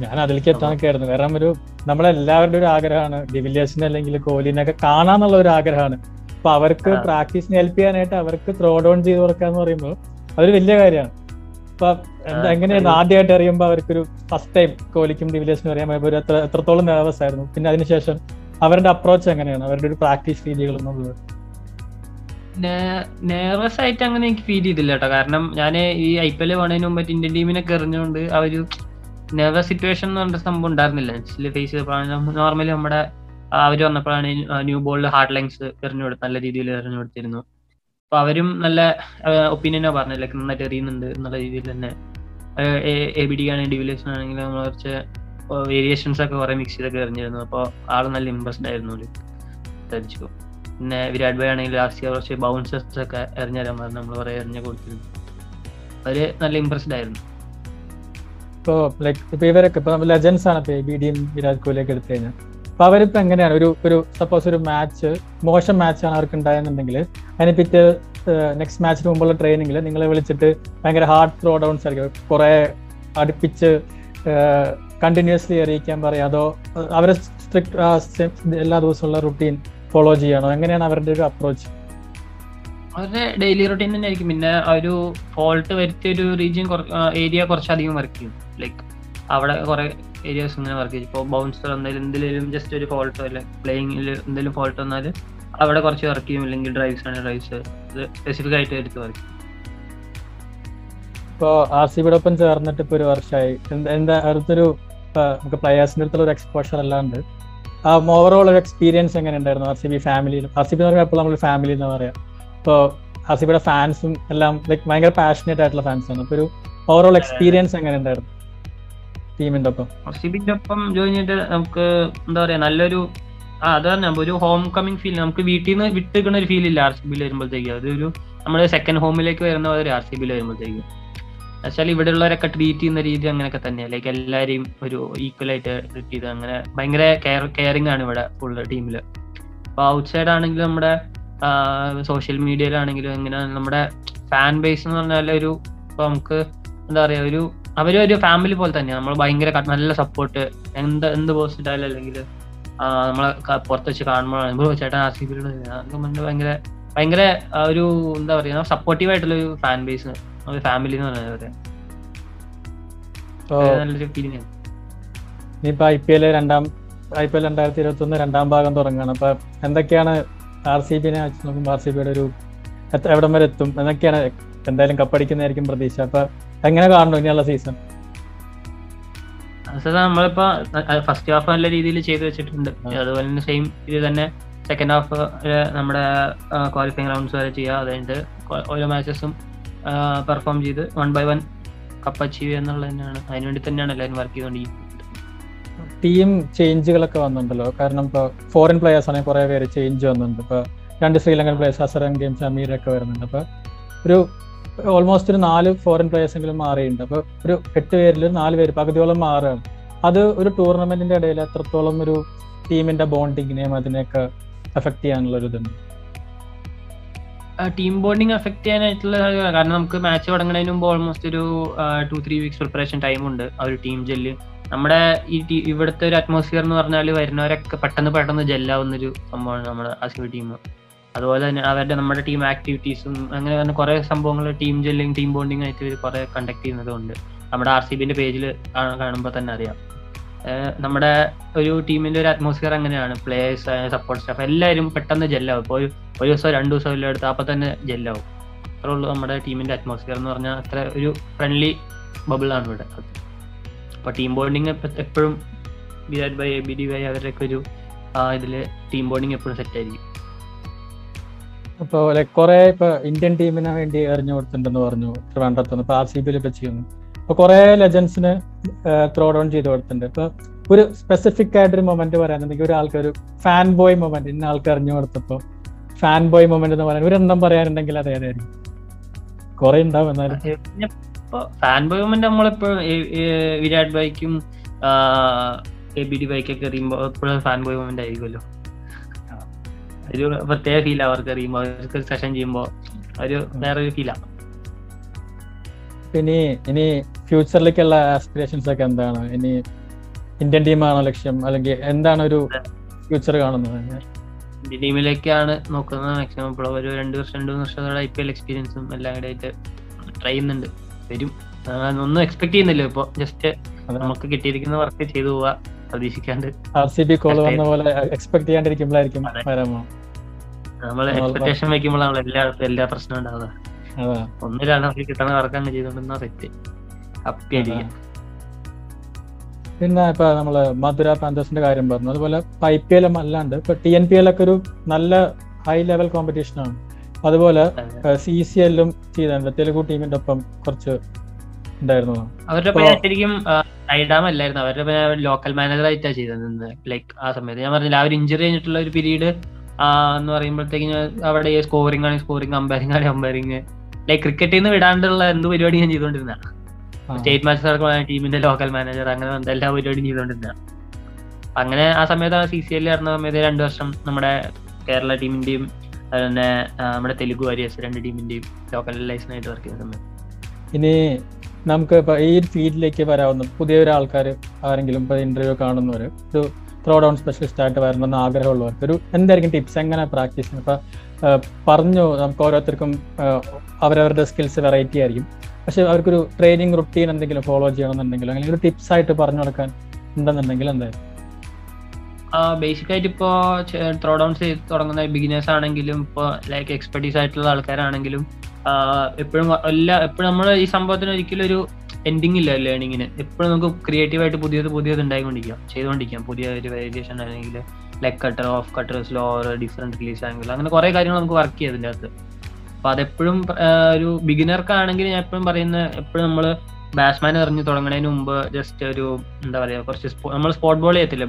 ഞാൻ- അതിലേക്ക് എത്താൻ ആയിരുന്നു കാരണം ഒരു നമ്മളെല്ലാവരുടെ ഒരു ആഗ്രഹമാണ് ഡിവില്യേഴ്സിനെ അല്ലെങ്കിൽ കോഹ്ലിനൊക്കെ കാണാന്നുള്ള ഒരു ആഗ്രഹമാണ്. അപ്പൊ അവർക്ക് പ്രാക്ടീസ് പ്രാക്ടീസിന് ഹെൽപ്പ് ചെയ്യാനായിട്ട് അവർക്ക് ത്രോ ഡൗൺ ചെയ്ത് കൊടുക്കാന്ന് പറയുമ്പോൾ അതൊരു വലിയ കാര്യമാണ്. ആ, എങ്ങനെയായിരുന്നു ആദ്യമായിട്ട് അറിയുമ്പോൾ അവർക്കൊരു ഫസ്റ്റ് ടൈം കോഹ്ലിക്കും ഡിവിലിയേഴ്സിനും അറിയാൻ എത്രത്തോളം നെർവസ് ആയിരുന്നു. പിന്നെ അതിനുശേഷം അവരുടെ അപ്രോച്ച് എങ്ങനെയാണ്? അവരുടെ ഒരു പ്രാക്ടീസ് രീതികൾ എന്നുള്ളത്. നെർവസ് ആയിട്ട് അങ്ങനെ എനിക്ക് ഫീൽ ചെയ്തില്ല കേട്ടോ. കാരണം ഞാൻ ഈ ഐ പി എൽ വേണതിന് മുമ്പ് ഇന്ത്യൻ ടീമിനൊക്കെ എറിഞ്ഞുകൊണ്ട് ആ ഒരു നെർവസ് സിറ്റുവേഷൻ എന്ന് പറഞ്ഞ സംഭവം ഉണ്ടായിരുന്നില്ല. ഫേസ് നോർമലി നമ്മുടെ അവർ വന്നപ്പോഴാണ് ന്യൂ ബോളിൽ ഹാർഡ് ലൈൻസ് എറിഞ്ഞു നല്ല രീതിയിൽ എറിഞ്ഞു അപ്പൊ അവരും നല്ല ഒപ്പീനിയനോ പറഞ്ഞത്. ലൈക്ക് നന്നായിട്ട് എറിയുന്നുണ്ട് എന്നുള്ള രീതിയിൽ തന്നെ. എ ബി ഡി ആണെങ്കിൽ ഡിവിലേഷൻ ആണെങ്കിൽ നമ്മൾ കുറച്ച് വേരിയേഷൻസ് ഒക്കെ കുറെ മിക്സ് ചെയ്തൊക്കെ എറിഞ്ഞിരുന്നു. അപ്പോൾ ആൾ നല്ല ഇമ്പ്രസ്ഡ് ആയിരുന്നു ധരിച്ചു പിന്നെ വിരാട് ഭായ് ആണെങ്കിൽ ലാസ്റ്റ് ഇയർ കുറച്ച് ബൗൺസേഴ്സ് ഒക്കെ എറിഞ്ഞുതരാൻ പറഞ്ഞു നമ്മൾ കുറെ എറിഞ്ഞു കൊടുത്തിരുന്നു. അവർ നല്ല ഇമ്പ്രസ്ഡ് ആയിരുന്നു. ഇപ്പോ ലൈക്ക് ഇപ്പൊ ഇവരൊക്കെ ഇപ്പൊ ലെജൻസ് ആണ് ഇപ്പൊ ബി ഡിയും വിരാട് കോഹ്ലിയൊക്കെ എടുത്തു കഴിഞ്ഞാൽ അപ്പൊ അവരിപ്പോ എങ്ങനെയാണ്? ഒരു ഒരു സപ്പോസ് ഒരു മാച്ച് മോശം മാച്ച് ആണ് അവർക്ക് ഉണ്ടായെന്നുണ്ടെങ്കിൽ അതിനെ പിറ്റേ നെക്സ്റ്റ് മാച്ചിന് മുമ്പുള്ള ട്രെയിനിങ്ങിൽ നിങ്ങളെ വിളിച്ചിട്ട് ഭയങ്കര ഹാർഡ് ത്രോ ഡൗൺസ് ആയിരിക്കും കുറെ അടുപ്പിച്ച് കണ്ടിന്യൂസ്ലി അറിയിക്കാൻ പറയാം. അതോ അവരെ സ്ട്രിക്ട് എല്ലാ ദിവസമുള്ള റുട്ടീൻ ഫോളോ ചെയ്യണോ? എങ്ങനെയാണ് അവരുടെ ഒരു അപ്രോച്ച് അവരുടെ ഡെയിലി റൊട്ടീൻ തന്നെ ആയിരിക്കും. പിന്നെ ഒരു ഫോൾട്ട് വരുത്തിയ ഒരു റീജിയൻ ഏരിയ കുറച്ചധികം വർക്ക് ചെയ്യും. ലൈക്ക് അവിടെ കുറെ ഏരിയാസ് ഇങ്ങനെ വർക്ക് ചെയ്യും. ഇപ്പോൾ ബൗൺസർ എന്തെങ്കിലും എന്തെങ്കിലും ജസ്റ്റ് ഒരു ഫോൾട്ടോ അല്ലെ? പ്ലേയിങ്ങിൽ എന്തെങ്കിലും ഫോൾട്ട് വന്നാൽ അവിടെ കുറച്ച് വർക്ക് ചെയ്യും. അല്ലെങ്കിൽ ഡ്രൈവ്സ് ആണ് ഡ്രൈവ്സ് അത് സ്പെസിഫിക് ആയിട്ട് എടുത്ത് വർക്ക് ചെയ്യും. ഇപ്പോൾ ആർ സി ബിയോടൊപ്പം ചേർന്നിട്ട് ഇപ്പോൾ ഒരു വർഷമായി എന്ത- അടുത്തൊരു നമുക്ക് പ്ലെയേഴ്സിന്റെ അടുത്തുള്ള ഒരു എക്സ്പോഷർ അല്ലാണ്ട് ആ ഓവറോൾ ഒരു എക്സ്പീരിയൻസ് എങ്ങനെ ഉണ്ടായിരുന്നു ആർ സി ബി ഫാമിലിയിലും ആർ സി ബി എന്ന് പറയുമ്പോൾ എപ്പോഴും നമ്മൾ ഫാമിലി എന്ന് പറയാം. ഇപ്പോൾ ആർ സി ബിയുടെ ഫാൻസും എല്ലാം ലൈക്ക് ഭയങ്കര പാഷനേറ്റ് ആയിട്ടുള്ള ഫാൻസ് ആണ്. അപ്പൊ ഒരു ഓവറോൾ എക്സ്പീരിയൻസ് എങ്ങനെ ഉണ്ടായിരുന്നു ടീമിന്റെ ഒപ്പം സിബിന്റെ ഒപ്പം ജോയിൻ ചെയ്തിട്ട് നമുക്ക് എന്താ പറയാ നല്ലൊരു ആ അത് തന്നെ ഒരു ഹോം കമ്മിങ് ഫീൽ നമുക്ക് വീട്ടിൽ നിന്ന് വിട്ടിരിക്കുന്ന ഒരു ഫീൽ ഇല്ല ആർ സി ബിയിൽ വരുമ്പോഴത്തേക്ക്. അതൊരു നമ്മുടെ സെക്കൻഡ് ഹോമിലേക്ക് വരുന്ന ഒരു ആർ സി ബിയിൽ വരുമ്പോഴത്തേക്ക്. എന്നുവെച്ചാൽ ഇവിടെ ഉള്ളവരൊക്കെ ട്രീറ്റ് ചെയ്യുന്ന രീതി അങ്ങനെയൊക്കെ തന്നെ ലൈക്ക് എല്ലാവരെയും ഒരു ഈക്വൽ ആയിട്ട് ട്രീറ്റ് ചെയ്ത് അങ്ങനെ ഭയങ്കര കെയർ കെയറിംഗ് ആണ് ഇവിടെ ഫുൾ ടീമിൽ അപ്പൊ ഔട്ട് സൈഡ് ആണെങ്കിലും നമ്മുടെ സോഷ്യൽ മീഡിയയിലാണെങ്കിലും എങ്ങനെ നമ്മുടെ ഫാൻ ബേസ് എന്ന് പറഞ്ഞാൽ ഒരു ഇപ്പൊ നമുക്ക് എന്താ പറയാ ഒരു അവർ ഒരു ഫാമിലി പോലെ തന്നെയാണ് നമ്മൾ ഭയങ്കര നല്ല സപ്പോർട്ട് എന്ത് എന്ത് പോസ്റ്റ് ഇട്ടാലും അല്ലെങ്കിൽ നമ്മളെ പുറത്ത് വെച്ച് കാണുമ്പോഴാണ് ചേട്ടൻ ആ സി ബിയുടെ ഭയങ്കര ഭയങ്കര ഒരു എന്താ പറയുക സപ്പോർട്ടീവ് ആയിട്ടുള്ള ഒരു ഫാൻ ബേസ് ഒരു ഫാമിലി എന്ന് പറയുന്നത് നല്ലൊരു ഫീലിംഗ് ആണ്. ഇനിയിപ്പോ ഐ പി എൽ രണ്ടാം ഐ പി എൽ രണ്ടായിരത്തി ഇരുപത്തി ഒന്ന് രണ്ടാം ഭാഗം തുടങ്ങുകയാണ്. അപ്പൊ എന്തൊക്കെയാണ് ആർ സി ബിനെ വെച്ച് നോക്കുമ്പോൾ ആർ സി ബിയുടെ ഒരു എവിടം വരെ എത്തും? എന്നൊക്കെയാണ് എന്തായാലും കപ്പടിക്കുന്നതായിരിക്കും പ്രതീക്ഷ. അപ്പൊ എങ്ങനെ കാണുന്നു ഇനിയുള്ള സീസൺ നമ്മളിപ്പോ ഫസ്റ്റ് ഹാഫ് നല്ല രീതിയിൽ ചെയ്തു വെച്ചിട്ടുണ്ട്. അതുപോലെ തന്നെ സെയിം ഇത് തന്നെ സെക്കൻഡ് ഹാഫ് നമ്മുടെ ക്വാളിഫയിങ് റൗണ്ട്സ് വരെ ചെയ്യുക അതായത് ഓരോ മാച്ചസും പെർഫോം ചെയ്ത് one by one cup achieve ചെയ്യുക എന്നുള്ളത് തന്നെയാണ് അതിനുവേണ്ടി തന്നെയാണ് എല്ലാവരും വർക്ക് ചെയ്തുകൊണ്ടിരിക്കുന്നത്. ടീം ചേഞ്ചുകളൊക്കെ വന്നിട്ടുണ്ടല്ലോ. കാരണം ഇപ്പോൾ ഫോറിൻ പ്ലേയേഴ്സ് ആണെങ്കിൽ കുറെ പേര് ചേഞ്ച് വന്നിട്ടുണ്ട്. ഇപ്പൊ രണ്ട് ശ്രീലങ്കൻ പ്ലേയേഴ്സ് അസറൻ ഗെയിംസ് അമീർ ഒക്കെ വരുന്നുണ്ട്. അപ്പോൾ ഒരു ഓൾമോസ്റ്റ് ഒരു നാല് ഫോറിൻ പ്ലേയേഴ്സെങ്കിലും മാറിയിട്ടുണ്ട്. അപ്പൊ ഒരു എട്ട് പേരിൽ നാല് പേര് പകുതിയോളം മാറുകയാണ്. അത് ഒരു ടൂർണമെന്റിന്റെ ഇടയിൽ എത്രത്തോളം ഒരു ടീമിന്റെ ബോണ്ടിങ്ങിനെയും അതിനെയൊക്കെ എഫക്ട് ചെയ്യാനുള്ള ഒരു ഇതുണ്ട്. ടീം ബോണ്ടിങ് എഫക്ട് ചെയ്യാനായിട്ടുള്ള കാരണം നമുക്ക് മാച്ച് തുടങ്ങുന്നതിന് മുമ്പ് ഓൾമോസ്റ്റ് ഒരു two three weeks preparation time ഉണ്ട് ആ ഒരു ടീം ജെല്ല് നമ്മുടെ ഈ ഇവിടുത്തെ ഒരു അറ്റ്മോസ്ഫിയർ എന്ന് പറഞ്ഞാൽ വരുന്നവരൊക്കെ പെട്ടെന്ന് പെട്ടെന്ന് ജെല്ലാവുന്ന ഒരു സംഭവമാണ് നമ്മുടെ ആ ടീം അതുപോലെ തന്നെ അവരുടെ നമ്മുടെ ടീം ആക്ടിവിറ്റീസും അങ്ങനെ തന്നെ കുറെ സംഭവങ്ങൾ ടീം ജെല്ലിങ് ടീം ബോണ്ടിങ് ആയിട്ട് ഇവർ കുറെ കണ്ടക്ട് ചെയ്യുന്നതുകൊണ്ട് നമ്മുടെ ആർ സി ബിന്റെ പേജിൽ കാണുമ്പോൾ തന്നെ അറിയാം. നമ്മുടെ ഒരു ടീമിന്റെ ഒരു അറ്റ്മോസ്ഫിയർ അങ്ങനെയാണ്. പ്ലേയേഴ്സ് സപ്പോർട്ട് സ്റ്റാഫ് എല്ലാവരും പെട്ടെന്ന് ജെല്ലാവും ഇപ്പോൾ ഒരു ദിവസം രണ്ടു ദിവസം എല്ലാം എടുത്ത് അപ്പം തന്നെ ജെല്ലാവും അത്രേ ഉള്ളൂ നമ്മുടെ ടീമിന്റെ അറ്റ്മോസ്ഫിയർ എന്ന് പറഞ്ഞാൽ അത്ര ഒരു ഫ്രണ്ട്ലി ബബിൾ ആണ് ഇവിടെ. അപ്പൊ ടീം ബോണ്ടിങ് എപ്പോഴും വിരാട് ബൈ എ ബി ഡി ബൈ അവരുടെയൊക്കെ ഒരു ആ, ഇതിൽ ടീം ബോണ്ടിങ് എപ്പോഴും സെറ്റ് ഇപ്പോൾ ലൈക്ക് കുറെ ഇപ്പൊ ഇന്ത്യൻ ടീമിന് വേണ്ടി എറിഞ്ഞു കൊടുത്തിട്ടുണ്ടെന്ന് പറഞ്ഞു. ട്രിവാൻഡ്രത്ത് ഇപ്പൊ ആർ സി ബിയിൽ ഇപ്പൊ ചെയ്യുന്നു അപ്പൊ കുറെ ലെജൻസിന് ത്രോ ഡൗൺ ചെയ്ത് കൊടുത്തിട്ടുണ്ട്. ഇപ്പൊ ഒരു സ്പെസിഫിക് ആയിട്ടൊരു മൊമെന്റ് പറയാനുണ്ടെങ്കിൽ ഒരാൾക്ക് ഒരു ഫാൻ ബോയ് മൊമെന്റ് ഇന്ന ആൾക്ക് എറിഞ്ഞു കൊടുത്തപ്പോ ഫാൻ ബോയ് മൊമെന്റ് എന്ന് പറയാൻ ഒരെണ്ണം പറയാനുണ്ടെങ്കിൽ അത് ഏതായിരിക്കും? കുറെ ഉണ്ടാവും എന്നാലും. ഫാൻ ബോയ് മൊമെന്റ് നമ്മളിപ്പോ വിരാട് ബൈക്കും എ ബി ഡി ബൈക്കൊക്കെ എറിയുമ്പോൾ ഫാൻ ബോയ് മൊമെന്റ് ആയിരിക്കുമല്ലോ. ഒരു പ്രത്യേക ഫീൽ അവർക്ക് അറിയുമ്പോ അവർക്ക് സെഷൻ ചെയ്യുമ്പോ. ഒരു വേറൊരു ഫീലാ ഇനി ഇനി ഫ്യൂച്ചറിലേക്കുള്ള ആസ്പിറേഷൻസ് ഒക്കെ എന്താണ്? ഇനി ഇന്ത്യൻ ടീമാണോ ലക്ഷ്യം? അല്ലെങ്കിൽ എന്താണ് ഒരു ഫ്യൂച്ചർ കാണുന്നത്? ഇന്ത്യൻ ടീമിലേക്കാണ് നോക്കുന്നത് മാക്സിമം ഇപ്പോൾ ഒരു രണ്ട് വർഷം രണ്ട് മൂന്ന് വർഷത്തോടെ ഐ പി എൽ എക്സ്പീരിയൻസും എല്ലാം കൂടെ ആയിട്ട് ട്രൈ ചെയ്യുന്നുണ്ട്. വരും. ഒന്നും എക്സ്പെക്ട് ചെയ്യുന്നില്ല ഇപ്പോൾ. ജസ്റ്റ് നമുക്ക് കിട്ടിയിരിക്കുന്ന വർക്ക് ചെയ്തു പോവാ. പ്രതീക്ഷിക്കാണ്ട്. ആർ സി ബി കോൾ വന്ന പോലെ എക്സ്പെക്ട് ചെയ്യാണ്ടിരിക്കുമ്പോഴായിരിക്കും. നമ്മൾ എക്സ്പെക്ടേഷൻ വെക്കുമ്പോഴാണ് എല്ലായിടത്തും എല്ലാ പ്രശ്നം ഉണ്ടാവുക. അതാ. ഒന്നിലാണ് അവർക്ക് കിട്ടണ വർക്ക് അങ്ങ് ചെയ്തോണ്ടെന്ന സെറ്റ് ഹാപ്പി പിന്നെ ഇപ്പൊ നമ്മൾ മധുര പാന്തേഴ്സിന്റെ കാര്യം പറഞ്ഞു. അതുപോലെ ഐ പി എൽ അല്ലാണ്ട് ഇപ്പൊ ടി എൻ പി എൽ ഒക്കെ ഒരു നല്ല ഹൈ ലെവൽ കോമ്പറ്റീഷൻ ആണ്. അതുപോലെ സി സി എല്ലും ചെയ്തിട്ടുണ്ട്. തെലുഗു ടീമിന്റെ ഒപ്പം കുറച്ച് ഉണ്ടായിരുന്നു? അവരുടെ പിന്നെ ശരിക്കും അല്ലായിരുന്നു. അവരുടെ ലോക്കൽ മാനേജർ ആയിട്ടാണ് ചെയ്തത് ലൈക്ക് ആ സമയത്ത്. ഞാൻ പറഞ്ഞില്ല അവർ ഒരു ഇഞ്ചുറി കഴിഞ്ഞിട്ടുള്ള ഒരു പീരീഡ് എന്ന് പറയുമ്പോഴത്തേക്കും അവിടെ സ്കോറിംഗ് ആണ് സ്കോറിംഗ് അമ്പയറിംഗ് ആണ് അമ്പയറിംഗ് ലൈക് ക്രിക്കറ്റിൽ നിന്ന് വിടാണ്ടുള്ള എന്ത് പരിപാടി ഞാൻ ചെയ്തോണ്ടിരുന്ന സ്റ്റേറ്റ് മാച്ച് നടക്കുന്ന ടീമിന്റെ ലോക്കൽ മാനേജർ അങ്ങനെ എല്ലാ പരിപാടിയും ചെയ്തോണ്ടിരുന്ന അങ്ങനെ ആ സമയത്ത് സി സി എല്ലിൽ നടന്ന സമയത്ത് രണ്ടു വർഷം നമ്മുടെ കേരള ടീമിന്റെയും അതുപോലെ തന്നെ നമ്മുടെ തെലുഗു വാരിയേഴ്സ് രണ്ട് ടീമിന്റെയും ലോക്കൽ ലൈസനായിട്ട് വർക്ക് ചെയ്യുന്ന സമയത്ത്. ഇനി നമുക്ക് ഇപ്പൊ ഈ ഫീൽഡിലേക്ക് വരാവുന്ന പുതിയ ഒരു ആൾക്കാർ ആരെങ്കിലും ഇപ്പൊ ഇന്റർവ്യൂ കാണുന്നവർ ഒരു ത്രോ ഡൗൺ സ്പെഷ്യലിസ്റ്റ് ആയിട്ട് വരണമെന്ന് ആഗ്രഹമുള്ളവർക്ക് ഒരു എന്തായിരിക്കും ടിപ്സ് എങ്ങനെ പ്രാക്ടീസ് ഇപ്പൊ പറഞ്ഞു നമുക്ക് ഓരോരുത്തർക്കും അവരവരുടെ സ്കിൽസ് വെറൈറ്റി ആയിരിക്കും. പക്ഷെ അവർക്കൊരു ട്രെയിനിങ് റുട്ടീൻ എന്തെങ്കിലും ഫോളോ ചെയ്യണമെന്നുണ്ടെങ്കിലോ അല്ലെങ്കിൽ ഒരു ടിപ്സ് ആയിട്ട് പറഞ്ഞു കൊടുക്കാൻ ഉണ്ടെന്നുണ്ടെങ്കിൽ എന്തായാലും ബേസിക് ആയിട്ട് ഇപ്പോ ത്രോ ഡൗൺസ് തുടങ്ങുന്ന ബിഗിനേഴ്സ് ആണെങ്കിലും ഇപ്പോ ലൈക്ക് എക്സ്പെർട്ടീസ് ആയിട്ടുള്ള ആൾക്കാരാണെങ്കിലും എപ്പോഴും എല്ലാ എപ്പോഴും നമ്മൾ ഈ സംഭവത്തിന് ഒരിക്കലും ഒരു എൻഡിങ് ഇല്ല ലേണിങ്ങിന് എപ്പോഴും നമുക്ക് ക്രിയേറ്റീവ് ആയിട്ട് പുതിയത് പുതിയത് ഉണ്ടായിക്കൊണ്ടിരിക്കാം. ചെയ്തുകൊണ്ടിരിക്കാം. പുതിയ ഒരു വേരിയേഷൻ അല്ലെങ്കിൽ leg cutter off cutter slow different release angle അങ്ങനെ കുറെ കാര്യങ്ങൾ നമുക്ക് വർക്ക് ചെയ്യാം അതിന്റെ അകത്ത്. അപ്പൊ അതെപ്പോഴും ഒരു ബിഗിനർക്കാണെങ്കിൽ ഞാൻ എപ്പോഴും പറയുന്ന എപ്പോഴും നമ്മൾ ബാറ്റ്സ്മാൻ എറിഞ്ഞ് തുടങ്ങുന്നതിന് മുമ്പ് ജസ്റ്റ് ഒരു എന്താ പറയുക കുറച്ച് നമ്മൾ സ്പോട്ട് ബോൾ ചെയ്യത്തില്ല?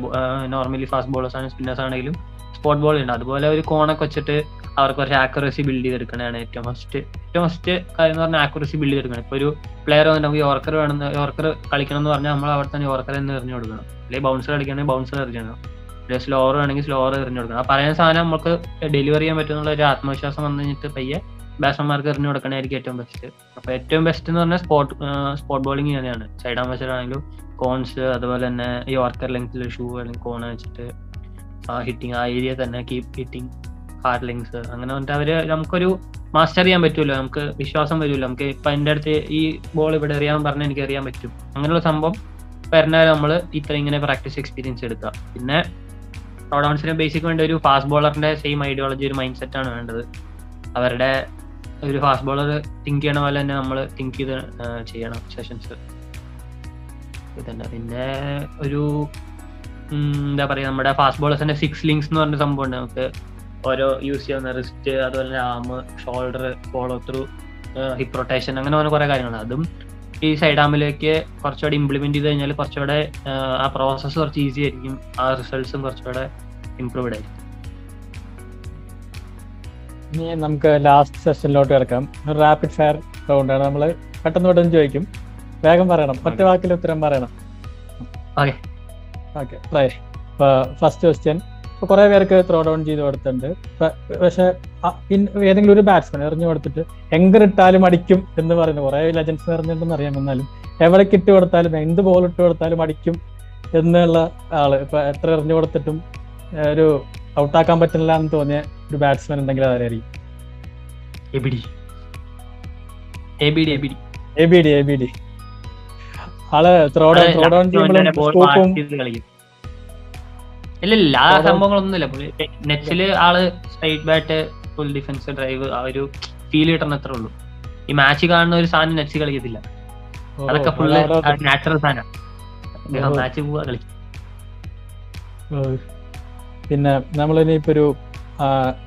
നോർമലി ഫാസ്റ്റ് ബോളേഴ്സ് ആണെങ്കിലും സ്പിന്നേഴ്സ് ആണെങ്കിലും സ്പോട്ട് ബോൾ ഉണ്ട് അതുപോലെ ഒരു കോണൊക്കെ വെച്ചിട്ട് അവർക്ക് കുറച്ച് ആക്യുറസി ബിൽഡ് ചെയ്തെടുക്കണതാണ് ഏറ്റവും ഫസ്റ്റ് ഏറ്റവും ഫസ്റ്റ് കാര്യം എന്ന് പറഞ്ഞാൽ ആക്യുറസി ബിൽഡ് ചെയ്തെടുക്കണം. ഇപ്പൊ ഒരു പ്ലെയർ വന്നിട്ട് നമുക്ക് യോർക്കർ വേണമെന്ന് യോർക്കർ കളിക്കണം എന്ന് പറഞ്ഞാൽ നമ്മൾ അവിടെ തന്നെ യോർക്കർ എന്ന് എറിഞ്ഞു കൊടുക്കണം. അല്ലെങ്കിൽ ബൗൺസർ കളിക്കണമെങ്കിൽ ബൗൺസർ എറിഞ്ഞു അല്ലെങ്കിൽ സ്ലോവർ വേണമെങ്കിൽ സ്ലോവർ എറിഞ്ഞു കൊടുക്കണം. ആ പറയുന്ന സാധനം നമുക്ക് ഡെലിവറി ചെയ്യാൻ പറ്റുന്നുള്ള ഒരു ആത്മവിശ്വാസം വന്നു കഴിഞ്ഞിട്ട് പയ്യെ ബാറ്റ്സ്മാൻമാർക്ക് എറിഞ്ഞു കൊടുക്കണമായിരിക്കും ഏറ്റവും ബെസ്റ്റ് അപ്പൊ ഏറ്റവും ബെസ്റ്റ് എന്ന് പറഞ്ഞാൽ സ്പോട്ട് സ്പോട്ട് ബോളിംഗ് തന്നെയാണ്. സൈഡ് ആംബസർ ആണെങ്കിലും കോൺസ് അതുപോലെ തന്നെ യോർക്കർ ലെങ്ത്തിൽ ഷൂ അല്ലെങ്കിൽ കോൺ വെച്ചിട്ട് ആ ഹിറ്റിംഗ് ആ ഏരിയ തന്നെ കീപ് ഹിറ്റിംഗ് ഹാർഡ് ലെങ്സ് അങ്ങനെ വന്നിട്ട് അവർ നമുക്കൊരു മാസ്റ്റർ ചെയ്യാൻ പറ്റുമല്ലോ നമുക്ക് വിശ്വാസം വരുമല്ലോ നമുക്ക് ഇപ്പൊ എന്റെ അടുത്ത് ഈ ബോൾ ഇവിടെ എറിയാൻ പറഞ്ഞാൽ എനിക്ക് അറിയാൻ പറ്റും. അങ്ങനെയുള്ള സംഭവം വരുന്നാൽ നമ്മൾ ഇത്ര ഇങ്ങനെ പ്രാക്ടീസ് എക്സ്പീരിയൻസ് എടുക്കുക. പിന്നെ ടോഡൌൺസിന് ബേസിക് വേണ്ട ഒരു ഫാസ്റ്റ് ബോളറിന്റെ സെയിം ഐഡിയോളജി ഒരു മൈൻഡ് സെറ്റ് ആണ് വേണ്ടത്. അവരുടെ ഒരു ഫാസ്റ്റ് ബോളർ തിങ്ക് ചെയ്യണ പോലെ തന്നെ നമ്മൾ തിങ്ക് ചെയ്ത് ചെയ്യണം സെഷൻസ് ഇതന്നെ. പിന്നെ ഒരു എന്താ പറയാ നമ്മുടെ ഫാസ്റ്റ് ബോളേഴ്സിന്റെ സിക്സ് ലിങ്സ് എന്ന് പറഞ്ഞ സംഭവം ഉണ്ട്. നമുക്ക് ഓരോ യൂസ് ചെയ്യുന്ന റിസ്റ്റ് അതുപോലെ arm shoulder follow through hip rotation അങ്ങനെ പറഞ്ഞ കുറെ കാര്യങ്ങളുണ്ട് അതും ഈ സൈഡ് ആമിലേക്ക് കുറച്ചുകൂടെ ഇംപ്ലിമെന്റ് ചെയ്ത് കഴിഞ്ഞാൽ കുറച്ചുകൂടെ ആ പ്രോസസ്സ് കുറച്ച് ഈസി ആയിരിക്കും. ആ റിസൾട്ട്സും കുറച്ചുകൂടെ ഇംപ്രൂവ്ഡ് ആയിരിക്കും. ഇനി നമുക്ക് ലാസ്റ്റ് സെഷനിലോട്ട് കിടക്കാം. റാപ്പിഡ് ഫയർ റൗണ്ടാണ് നമ്മൾ പെട്ടെന്ന് പെട്ടെന്ന് ചോദിക്കും. വേഗം പറയണം. ഒറ്റ വാക്കിൽ ഉത്തരം പറയണം. ഓക്കെ. ഓക്കെ ഫസ്റ്റ് ക്വസ്റ്റ്യൻ ഇപ്പൊ കുറെ പേർക്ക് ത്രോ ഡൗൺ ചെയ്ത് കൊടുത്തിട്ടുണ്ട്. പക്ഷെ ഏതെങ്കിലും ഒരു ബാറ്റ്സ്മാൻ എറിഞ്ഞു കൊടുത്തിട്ട് എങ്കറിട്ടാലും അടിക്കും എന്ന് പറയുന്നത് കുറെ ലെജൻസ് എറിഞ്ഞിട്ടുണ്ടെന്ന് അറിയാം എന്നാലും എവിടേക്ക് ഇട്ട് കൊടുത്താലും എന്ത് ബോൾ ഇട്ട് കൊടുത്താലും അടിക്കും എന്നുള്ള ആൾ. ഇപ്പൊ എത്ര എറിഞ്ഞു കൊടുത്തിട്ടും ഒരു ഔട്ടാക്കാൻ പറ്റില്ല എന്ന് തോന്നിയ ഒരു ബാറ്റ്സ്മാൻ ഉണ്ടെങ്കിൽ ഡി ആൾ ത്രോ ഡൗൺ ത്രോ ഡൗൺ ചെയ്യുമ്പോഴും ഇല്ല ഇല്ല ആ സംഭവങ്ങളൊന്നുമില്ല. നെറ്റ്സിൽ ആൾ straight bat full defence drive ആ ഒരു ഫീൽ കിട്ടണം അത്രേ ഉള്ളൂ. ഈ മാച്ച് കാണുന്ന ഒരു സാധനം നെറ്റ്സ് കളിക്കത്തില്ല. അതൊക്കെ ഫുള്ള് നാച്ചുറൽ സാധനം. മാച്ച് പോവാ കളിക്കും. പിന്നെ നമ്മൾ ഇനിയിപ്പോ ഒരു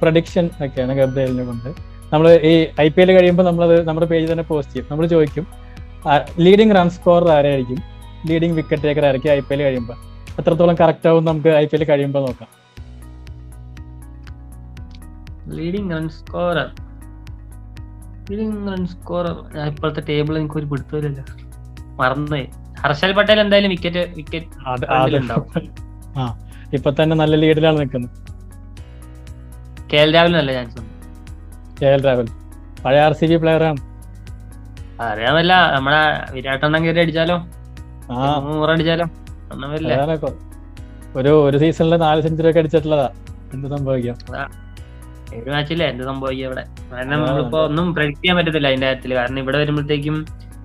പ്രഡിക്ഷൻ ഒക്കെയാണ് ഗബ്രേലിനെ കൊണ്ട്. നമ്മൾ ഈ ഐ പി എൽ കഴിയുമ്പോൾ നമ്മളത് നമ്മുടെ പേജിൽ തന്നെ പോസ്റ്റ് ചെയ്യും. നമ്മൾ ചോദിക്കും ലീഡിങ് റൺ സ്കോർ ആരായിരിക്കും? ലീഡിങ് വിക്കറ്റ് ടേക്കർ ആയിരിക്കും ഐ പി എൽ കഴിയുമ്പോൾ എത്രത്തോളം കറക്റ്റ് ആവും നമുക്ക് ഐ പി എൽ കഴിയുമ്പോൾ നോക്കാം. Leading run scorer leading run scorer ഞാൻ ഇപ്പോഴത്തെ ടേബിൾ എനിക്ക് ഒരു പിടുത്തമില്ലല്ലോ. മറന്നുപോയി. ഹർഷൽ പട്ടേൽ എന്തായാലും വിക്കറ്റ് വിക്കറ്റ്. ആ ഇപ്പൊ തന്നെ നല്ല ലീഡിലാണ് നിൽക്കുന്നത്. കെ എൽ രാഹുൽ നല്ല ചാൻസ് കെ എൽ രാഹുൽ. പഴയ ആർ സി ബി പ്ലെയറാണ് അറിയാമല്ല നമ്മളെ വിരാട് എണ്ണം കയറി അടിച്ചാലോ? ആ. ഒരു ഒരു സീസണിൽ നാല് സെഞ്ചുറി ഒക്കെ അടിച്ചിട്ടുള്ളതാ. എന്ത് സംഭവിക്കാം? ഒരു മാച്ചില്ല എന്ത് സംഭവിക്കും ഇവിടെ? കാരണം നമ്മളിപ്പോ ഒന്നും പ്രെഡിക്ട് ചെയ്യാൻ പറ്റത്തില്ല അതിന്റെ കാര്യത്തിൽ. കാരണം ഇവിടെ വരുമ്പോഴത്തേക്കും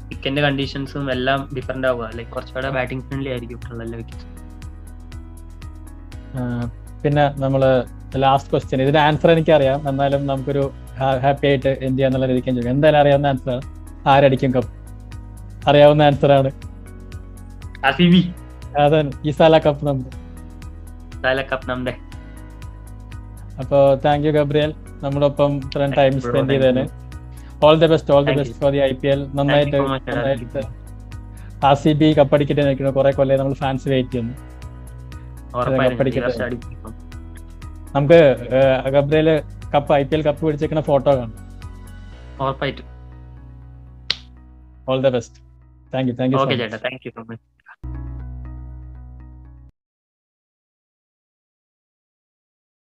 വിക്കറ്റിന്റെ കണ്ടീഷൻസും എല്ലാം ഡിഫറെന്റ് ആവുക. ലൈക് കുറച്ചുകൂടെ ബാറ്റിംഗ് ഫ്രണ്ട്ലി ആയിരിക്കും ഉള്ള വിക്കറ്റ് പിന്നെ നമ്മൾ ലാസ്റ്റ് ക്വസ്റ്റ്യൻ ഇതിന്റെ ആൻസർ എനിക്കറിയാം. എന്നാലും നമുക്കൊരു ഹാപ്പി ആയിട്ട് എന്ത് ചെയ്യാന്നുള്ള രീതിക്ക് ചോദിക്കും. എന്തായാലും അറിയാവുന്ന ആൻസർ ആണ്. ആരടിക്കും കപ്പ് അറിയാവുന്ന ആൻസർ ആണ്. അതാണ് ഈ സ്ഥല കപ്പ് നമ്മുടെ അപ്പോ താങ്ക് യു ഗബ്രിയൽ. നമ്മളൊപ്പം ഇത്രയും ടൈം. സ്പെൻഡ് ചെയ്തതിന്. All the best all the best for the I P L നന്നായിട്ട് ആർ സി ബി കപ്പടിക്കട്ടെ നിൽക്കുന്നു. കുറെ കൊല്ലം നമ്മൾ ഫാൻസ് വെയിറ്റ് ചെയ്യുന്നു. കപ്പടിക്കട്ടെ. നമുക്ക് Gabriel cup I P L cup പിടിച്ചേക്കുന്ന photo കാണാം. All the best thank you thank you thank you so much